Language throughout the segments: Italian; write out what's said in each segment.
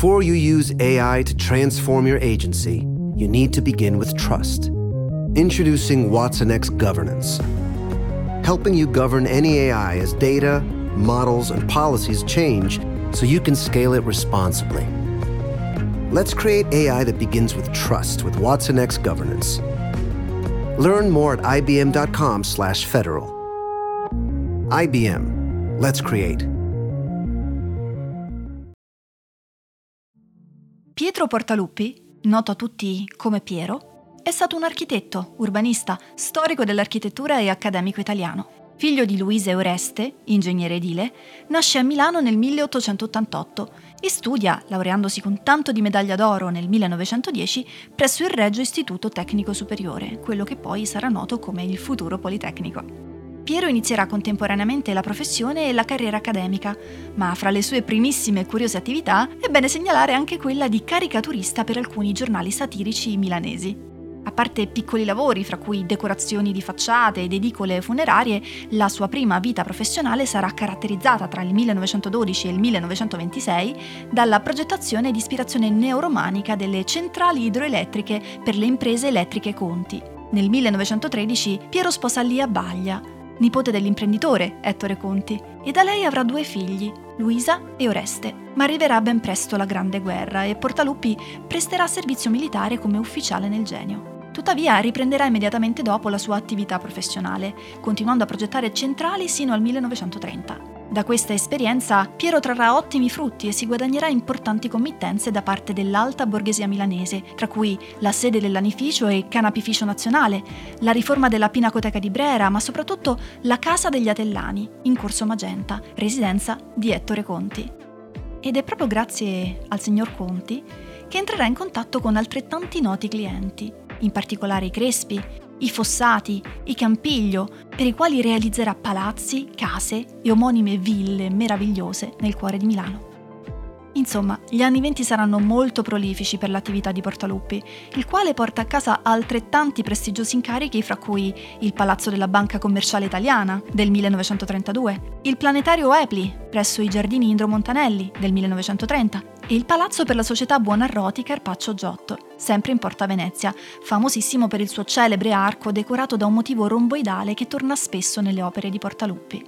Before you use AI to transform your agency, you need to begin with trust. Introducing Watson X Governance, helping you govern any AI as data, models, and policies change so you can scale it responsibly. Let's create AI that begins with trust with Watson X Governance. Learn more at ibm.com/federal. IBM. Let's create. Pietro Portaluppi, noto a tutti come Piero, è stato un architetto, urbanista, storico dell'architettura e accademico italiano. Figlio di Luisa Eureste, ingegnere edile, nasce a Milano nel 1888 e studia, laureandosi con tanto di medaglia d'oro nel 1910, presso il Reggio Istituto Tecnico Superiore, quello che poi sarà noto come il futuro Politecnico. Piero inizierà contemporaneamente la professione e la carriera accademica, ma fra le sue primissime e curiose attività è bene segnalare anche quella di caricaturista per alcuni giornali satirici milanesi. A parte piccoli lavori, fra cui decorazioni di facciate ed edicole funerarie, la sua prima vita professionale sarà caratterizzata tra il 1912 e il 1926 dalla progettazione di ispirazione neoromanica delle centrali idroelettriche per le imprese elettriche Conti. Nel 1913 Piero sposa Lia Baglia, nipote dell'imprenditore Ettore Conti, e da lei avrà due figli, Luisa e Oreste. Ma arriverà ben presto la Grande Guerra e Portaluppi presterà servizio militare come ufficiale nel genio. Tuttavia riprenderà immediatamente dopo la sua attività professionale, continuando a progettare centrali sino al 1930. Da questa esperienza Piero trarrà ottimi frutti e si guadagnerà importanti committenze da parte dell'alta borghesia milanese, tra cui la sede dell'anificio e canapificio nazionale, la riforma della Pinacoteca di Brera, ma soprattutto la Casa degli Atellani, in Corso Magenta, residenza di Ettore Conti. Ed è proprio grazie al signor Conti che entrerà in contatto con altrettanti noti clienti, in particolare i Crespi, i Fossati, i Campiglio, per i quali realizzerà palazzi, case e omonime ville meravigliose nel cuore di Milano. Insomma, gli anni venti saranno molto prolifici per l'attività di Portaluppi, il quale porta a casa altrettanti prestigiosi incarichi, fra cui il Palazzo della Banca Commerciale Italiana del 1932, il Planetario Epli presso i Giardini Indro Montanelli del 1930 il Palazzo per la Società Buonarroti Carpaccio Giotto, sempre in Porta Venezia, famosissimo per il suo celebre arco decorato da un motivo romboidale che torna spesso nelle opere di Portaluppi.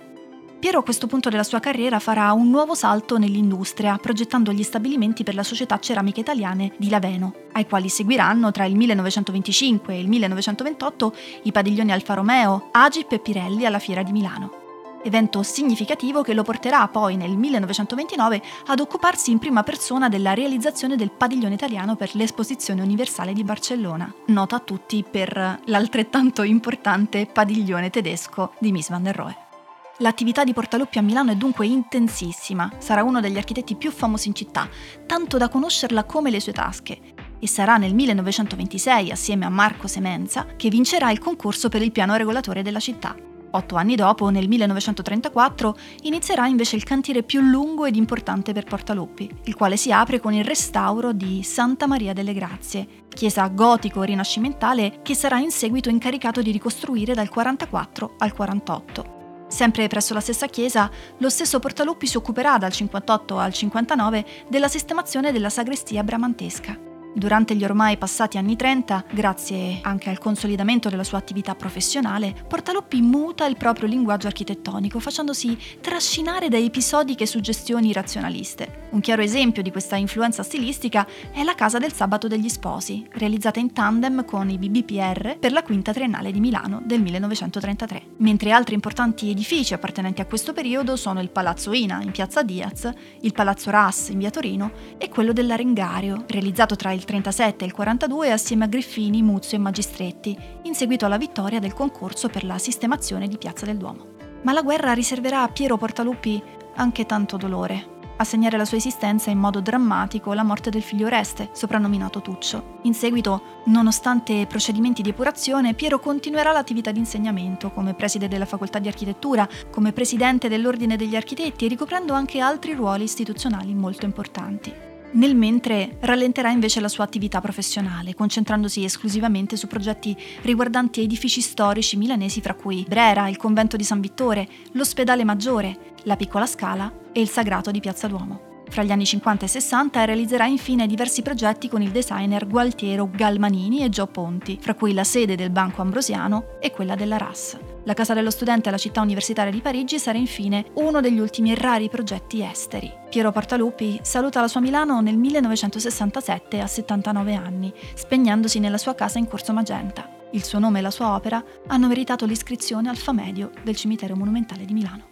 Piero a questo punto della sua carriera farà un nuovo salto nell'industria, progettando gli stabilimenti per la società ceramiche italiane di Laveno, ai quali seguiranno tra il 1925 e il 1928 i padiglioni Alfa Romeo, Agip e Pirelli alla Fiera di Milano. Evento significativo che lo porterà poi nel 1929 ad occuparsi in prima persona della realizzazione del padiglione italiano per l'Esposizione Universale di Barcellona, nota a tutti per l'altrettanto importante padiglione tedesco di Miss van der Rohe. L'attività di Portaluppi a Milano è dunque intensissima, sarà uno degli architetti più famosi in città, tanto da conoscerla come le sue tasche. E sarà nel 1926, assieme a Marco Semenza, che vincerà il concorso per il piano regolatore della città. Otto anni dopo, nel 1934, inizierà invece il cantiere più lungo ed importante per Portaluppi, il quale si apre con il restauro di Santa Maria delle Grazie, chiesa gotico-rinascimentale che sarà in seguito incaricato di ricostruire dal 44 al 48. Sempre presso la stessa chiesa, lo stesso Portaluppi si occuperà dal 58 al 59 della sistemazione della sagrestia bramantesca. Durante gli ormai passati anni 30, grazie anche al consolidamento della sua attività professionale, Portaluppi muta il proprio linguaggio architettonico, facendosi trascinare da episodiche suggestioni razionaliste. Un chiaro esempio di questa influenza stilistica è la Casa del Sabato degli Sposi, realizzata in tandem con i BBPR per la quinta triennale di Milano del 1933. Mentre altri importanti edifici appartenenti a questo periodo sono il Palazzo Ina in piazza Diaz, il Palazzo Ras in via Torino e quello dell'Arengario, realizzato tra il il 37 e il 42 assieme a Griffini, Muzio e Magistretti, in seguito alla vittoria del concorso per la sistemazione di Piazza del Duomo. Ma la guerra riserverà a Piero Portaluppi anche tanto dolore. A segnare la sua esistenza in modo drammatico la morte del figlio Oreste, soprannominato Tuccio. In seguito, nonostante procedimenti di epurazione, Piero continuerà l'attività di insegnamento come preside della facoltà di architettura, come presidente dell'ordine degli architetti e ricoprendo anche altri ruoli istituzionali molto importanti. Nel mentre rallenterà invece la sua attività professionale, concentrandosi esclusivamente su progetti riguardanti edifici storici milanesi fra cui Brera, il convento di San Vittore, l'ospedale maggiore, la piccola Scala e il Sagrato di Piazza Duomo. Fra gli anni 50 e 60 realizzerà infine diversi progetti con il designer Gualtiero Galmanini e Gio Ponti, fra cui la sede del Banco Ambrosiano e quella della RAS. La Casa dello Studente alla città universitaria di Parigi sarà infine uno degli ultimi rari progetti esteri. Piero Portaluppi saluta la sua Milano nel 1967 a 79 anni, spegnendosi nella sua casa in Corso Magenta. Il suo nome e la sua opera hanno meritato l'iscrizione al Famedio del cimitero monumentale di Milano.